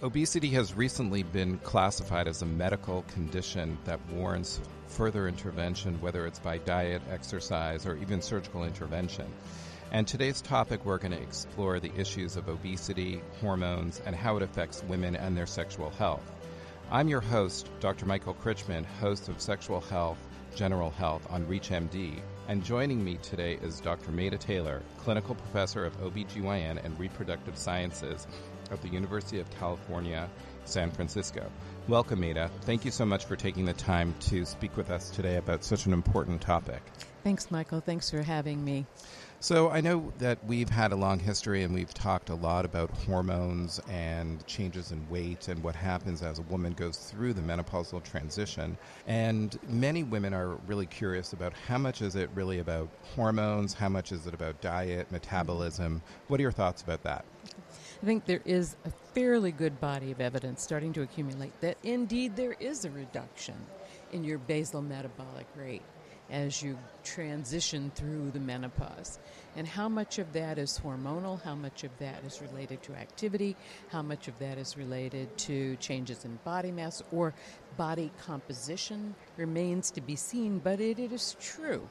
Obesity has recently been classified as a medical condition that warrants further intervention, whether it's by diet, exercise, or even surgical intervention. And today's topic, we're going to explore the issues of obesity, hormones, and how it affects women and their sexual health. I'm your host, Dr. Michael Krychman, host of Sexual Health, General Health on ReachMD. And joining me today is Dr. Maida Taylor, clinical professor of OBGYN and reproductive sciences of the University of California, San Francisco. Welcome, Maida. Thank you so much for taking the time to speak with us today about such an important topic. Thanks, Michael. Thanks for having me. So, I know that we've had a long history and we've talked a lot about hormones and changes in weight and what happens as a woman goes through the menopausal transition. And many women are really curious about how much is it really about hormones, how much is it about diet, metabolism. What are your thoughts about that? I think there is a fairly good body of evidence starting to accumulate that indeed there is a reduction in your basal metabolic rate as you transition through the menopause. And how much of that is hormonal, how much of that is related to activity, how much of that is related to changes in body mass or body composition remains to be seen, but it, it is true.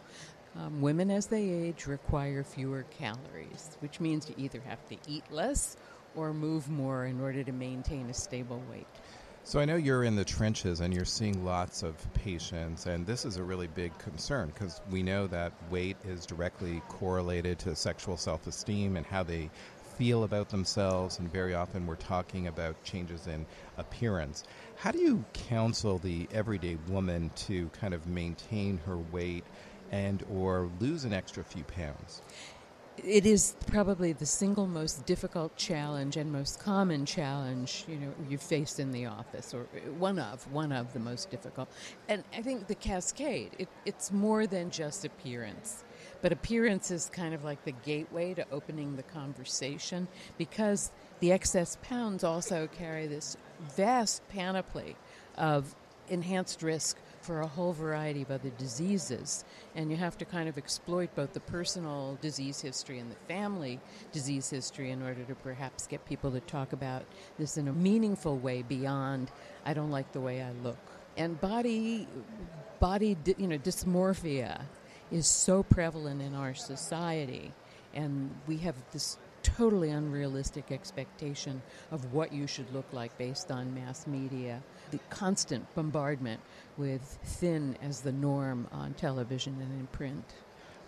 Um, women, as they age, require fewer calories, which means you either have to eat less or move more in order to maintain a stable weight. So I know you're in the trenches and you're seeing lots of patients, and this is a really big concern because we know that weight is directly correlated to sexual self esteem and how they feel about themselves, and very often we're talking about changes in appearance. How do you counsel the everyday woman to kind of maintain her weight and or lose an extra few pounds? It is probably the single most difficult challenge and most common challenge you know you face in the office or uh, one of one of the most difficult. And i think the cascade it, it's more than just appearance but appearance is kind of like the gateway to opening the conversation because the excess pounds also carry this vast panoply of enhanced risk for a whole variety of other diseases. And you have to kind of exploit both the personal disease history and the family disease history in order to perhaps get people to talk about this in a meaningful way beyond, I don't like the way I look. And body, body, you know, dysmorphia is so prevalent in our society. And we have this totally unrealistic expectation of what you should look like based on mass media. The constant bombardment with thin as the norm on television and in print.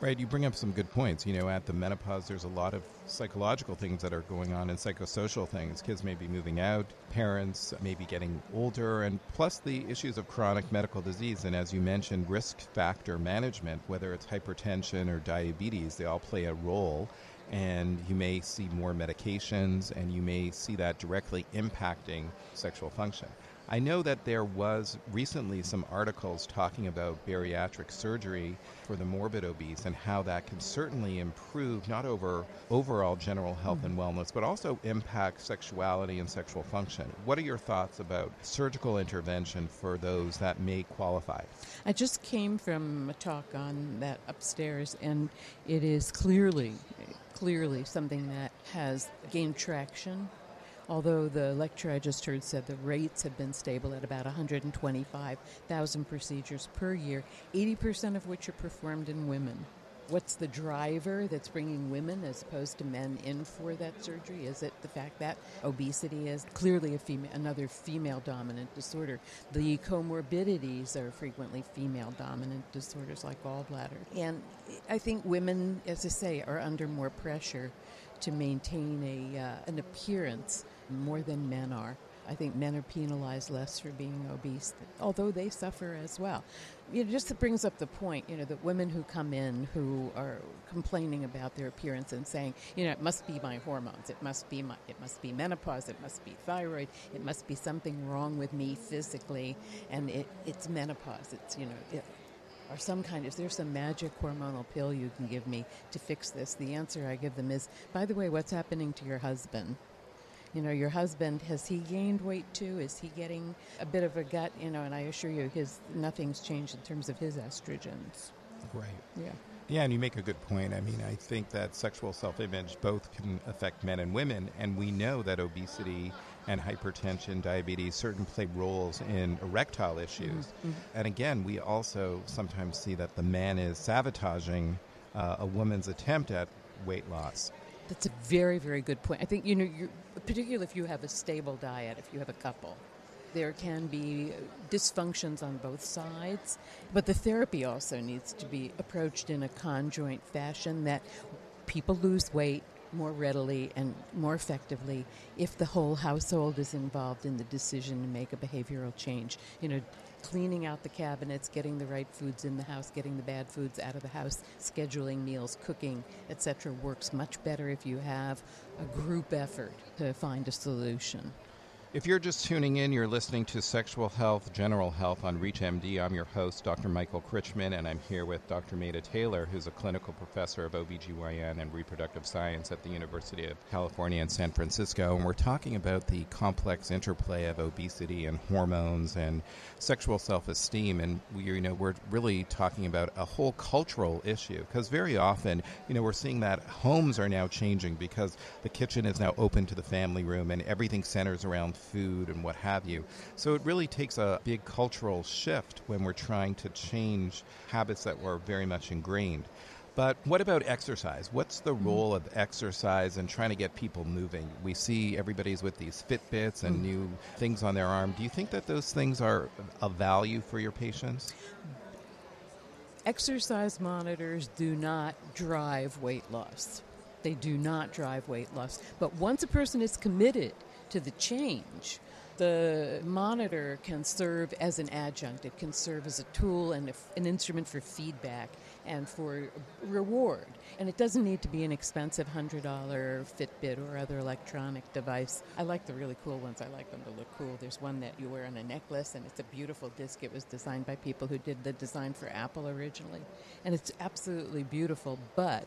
Right, you bring up some good points. You know, at the menopause, there's a lot of psychological things that are going on and psychosocial things. Kids may be moving out, parents may be getting older, and plus the issues of chronic medical disease. And as you mentioned, risk factor management, whether it's hypertension or diabetes, they all play a role and you may see more medications, and you may see that directly impacting sexual function. I know that there was recently some articles talking about bariatric surgery for the morbid obese and how that can certainly improve not over overall general health mm-hmm. and wellness, but also impact sexuality and sexual function. What are your thoughts about surgical intervention for those that may qualify? I just came from a talk on that upstairs, and it is clearly clearly something that has gained traction. Although the lecture I just heard said the rates have been stable at about 125,000 procedures per year, 80% of which are performed in women what's the driver that's bringing women as opposed to men in for that surgery? Is it the fact that obesity is clearly a female, another female dominant disorder? The comorbidities are frequently female dominant disorders like gallbladder. And I think women, as I say, are under more pressure to maintain a, uh, an appearance more than men are. I think men are penalized less for being obese, although they suffer as well. You know, just brings up the point, you know, that women who come in who are complaining about their appearance and saying, you know, it must be my hormones, it must be my, it must be menopause, it must be thyroid, it must be something wrong with me physically, and it, it's menopause. It's you know, it, or some kind is there some magic hormonal pill you can give me to fix this the answer i give them is by the way what's happening to your husband you know, your husband, has he gained weight too? Is he getting a bit of a gut? You know, and I assure you, his nothing's changed in terms of his estrogens. Right. Yeah. Yeah, and you make a good point. I mean, I think that sexual self image both can affect men and women, and we know that obesity and hypertension, diabetes, certain play roles in erectile issues. Mm-hmm. And again, we also sometimes see that the man is sabotaging uh, a woman's attempt at weight loss. That's a very, very good point. I think, you know, particularly if you have a stable diet, if you have a couple, there can be dysfunctions on both sides, but the therapy also needs to be approached in a conjoint fashion that people lose weight more readily and more effectively if the whole household is involved in the decision to make a behavioral change. You know, cleaning out the cabinets, getting the right foods in the house, getting the bad foods out of the house, scheduling meals, cooking, etc. works much better if you have a group effort to find a solution. If you're just tuning in, you're listening to Sexual Health, General Health on ReachMD. I'm your host, Dr. Michael Krychman, and I'm here with Dr. Maida Taylor, who's a clinical professor of OBGYN and reproductive science at the University of California in San Francisco. And we're talking about the complex interplay of obesity and hormones and sexual self-esteem. And we, you know, we're really talking about a whole cultural issue because very often, you know, we're seeing that homes are now changing because the kitchen is now open to the family room and everything centers around food and what have you. So it really takes a big cultural shift when we're trying to change habits that were very much ingrained. But what about exercise? What's the mm-hmm. role of exercise and trying to get people moving? We see everybody's with these Fitbits and mm. new things on their arm. Do you think that those things are of value for your patients? Exercise monitors do not drive weight loss. They do not drive weight loss. But once a person is committed to the change, the monitor can serve as an adjunct. It can serve as a tool and an instrument for feedback and for reward. And it doesn't need to be an expensive $100 Fitbit or other electronic device. I like the really cool ones. I like them to look cool. There's one that you wear on a necklace, and it's a beautiful disc. It was designed by people who did the design for Apple originally. And it's absolutely beautiful, but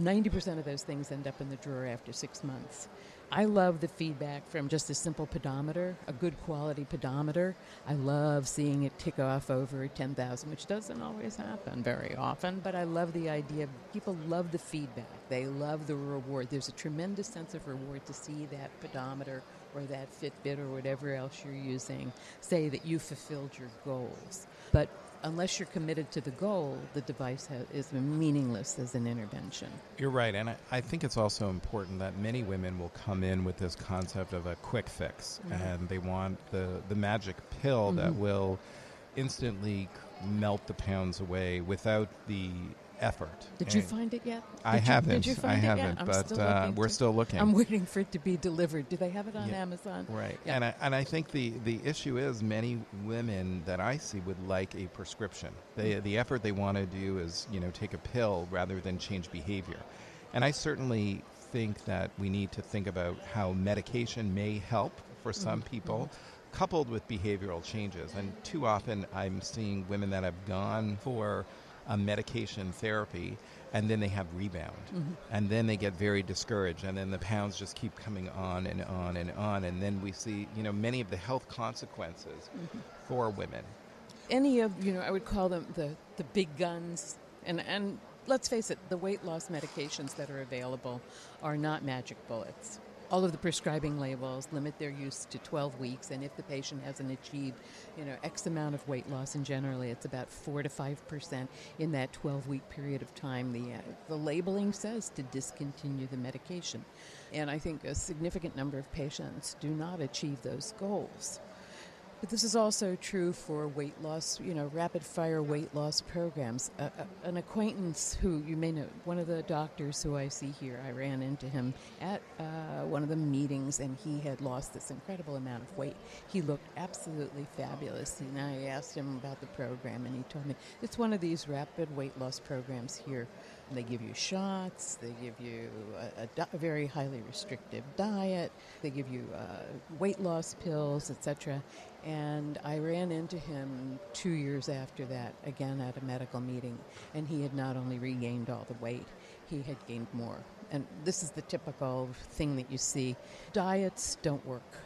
90% of those things end up in the drawer after six months. I love the feedback from just a simple pedometer, a good quality pedometer. I love seeing it tick off over 10,000, which doesn't always happen very often, but I love the idea. People love the feedback, they love the reward. There's a tremendous sense of reward to see that pedometer or that Fitbit or whatever else you're using say that you fulfilled your goals. But unless you're committed to the goal, the device is meaningless as an intervention. You're right. And I, I, think it's also important that many women will come in with this concept of a quick fix mm-hmm. and they want the, the magic pill mm-hmm. that will instantly melt the pounds away without the effort. Did and you find it yet? Did I haven't. Did you find I haven't, it but uh, we're still looking. I'm waiting for it to be delivered. Do they have it on yeah. Amazon? Right. Yeah. And I, and I think the, the issue is many women that I see would like a prescription. They, mm-hmm. the effort they want to do is you know take a pill rather than change behavior. And I certainly think that we need to think about how medication may help for some mm-hmm. people. Mm-hmm coupled with behavioral changes. And too often I'm seeing women that have gone for a medication therapy and then they have rebound. Mm-hmm. and then they get very discouraged and then the pounds just keep coming on and on and on. And then we see you know many of the health consequences mm-hmm. for women. Any of you know i would call them the the big guns. And and let's face it the weight loss medications that are available are not magic bullets all of the prescribing labels limit their use to 12 weeks, and if the patient hasn't achieved, you know, X amount of weight loss, and generally it's about four to five percent in that 12-week period of time, the uh, the labeling says to discontinue the medication, and I think a significant number of patients do not achieve those goals. But this is also true for weight loss, you know, rapid fire weight loss programs. Uh, an acquaintance who you may know, one of the doctors who I see here, I ran into him at uh, one of the meetings and he had lost this incredible amount of weight. He looked absolutely fabulous. And I asked him about the program and he told me it's one of these rapid weight loss programs here they give you shots, they give you a, a, di- very highly restrictive diet, they give you uh, weight loss pills, etc. And I ran into him two years after that, again at a medical meeting, and he had not only regained all the weight, he had gained more. And this is the typical thing that you see diets don't work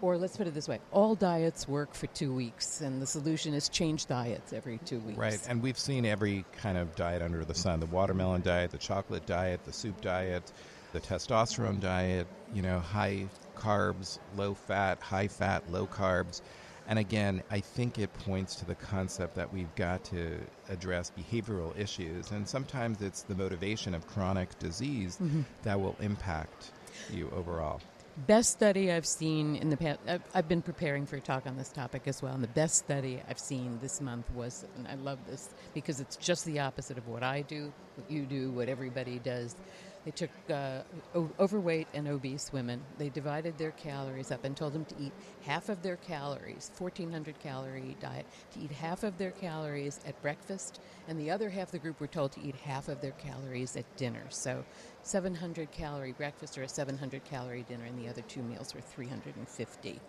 or let's put it this way all diets work for two weeks, and the solution is change diets every two weeks. Right, and we've seen every kind of diet under the sun the watermelon diet, the chocolate diet, the soup diet, the testosterone diet, you know, high carbs, low fat, high fat, low carbs. And again, I think it points to the concept that we've got to address behavioral issues. And sometimes it's the motivation of chronic disease mm-hmm. that will impact you overall. Best study I've seen in the past, I've, been preparing for a talk on this topic as well, and the best study I've seen this month was, and I love this because it's just the opposite of what I do, what you do, what everybody does. They took uh, o- overweight and obese women. They divided their calories up and told them to eat half of their calories, 1,400 calorie diet, to eat half of their calories at breakfast, and the other half of the group were told to eat half of their calories at dinner. So 700 calorie breakfast or a 700 calorie dinner, and the other two meals were 350.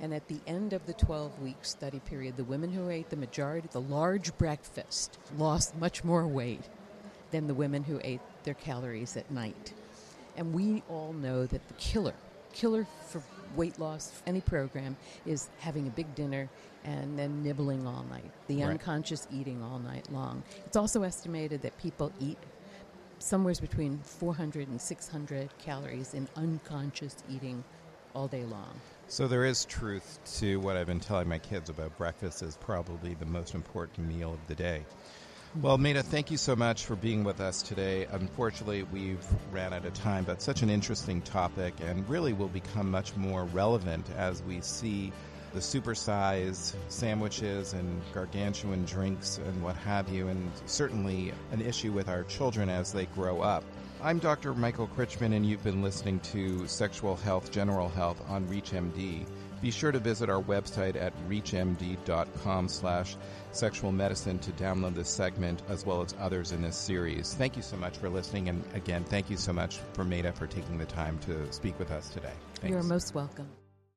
And at the end of the 12 week study period, the women who ate the majority, the large breakfast, lost much more weight than the women who ate their calories at night. And we all know that the killer, killer for weight loss, any program, is having a big dinner and then nibbling all night, the right. unconscious eating all night long. It's also estimated that people eat somewhere between 400 and 600 calories in unconscious eating all day long. So there is truth to what I've been telling my kids about breakfast is probably the most important meal of the day. Well, Maida, thank you so much for being with us today. Unfortunately, we've ran out of time, but such an interesting topic and really will become much more relevant as we see the supersized sandwiches and gargantuan drinks and what have you, and certainly an issue with our children as they grow up. I'm Dr. Michael Krychman, and you've been listening to Sexual Health, General Health on ReachMD. Be sure to visit our website at reachmd.com slash sexual medicine to download this segment as well as others in this series. Thank you so much for listening. And again, thank you so much for Maida for taking the time to speak with us today. Thanks. You're most welcome.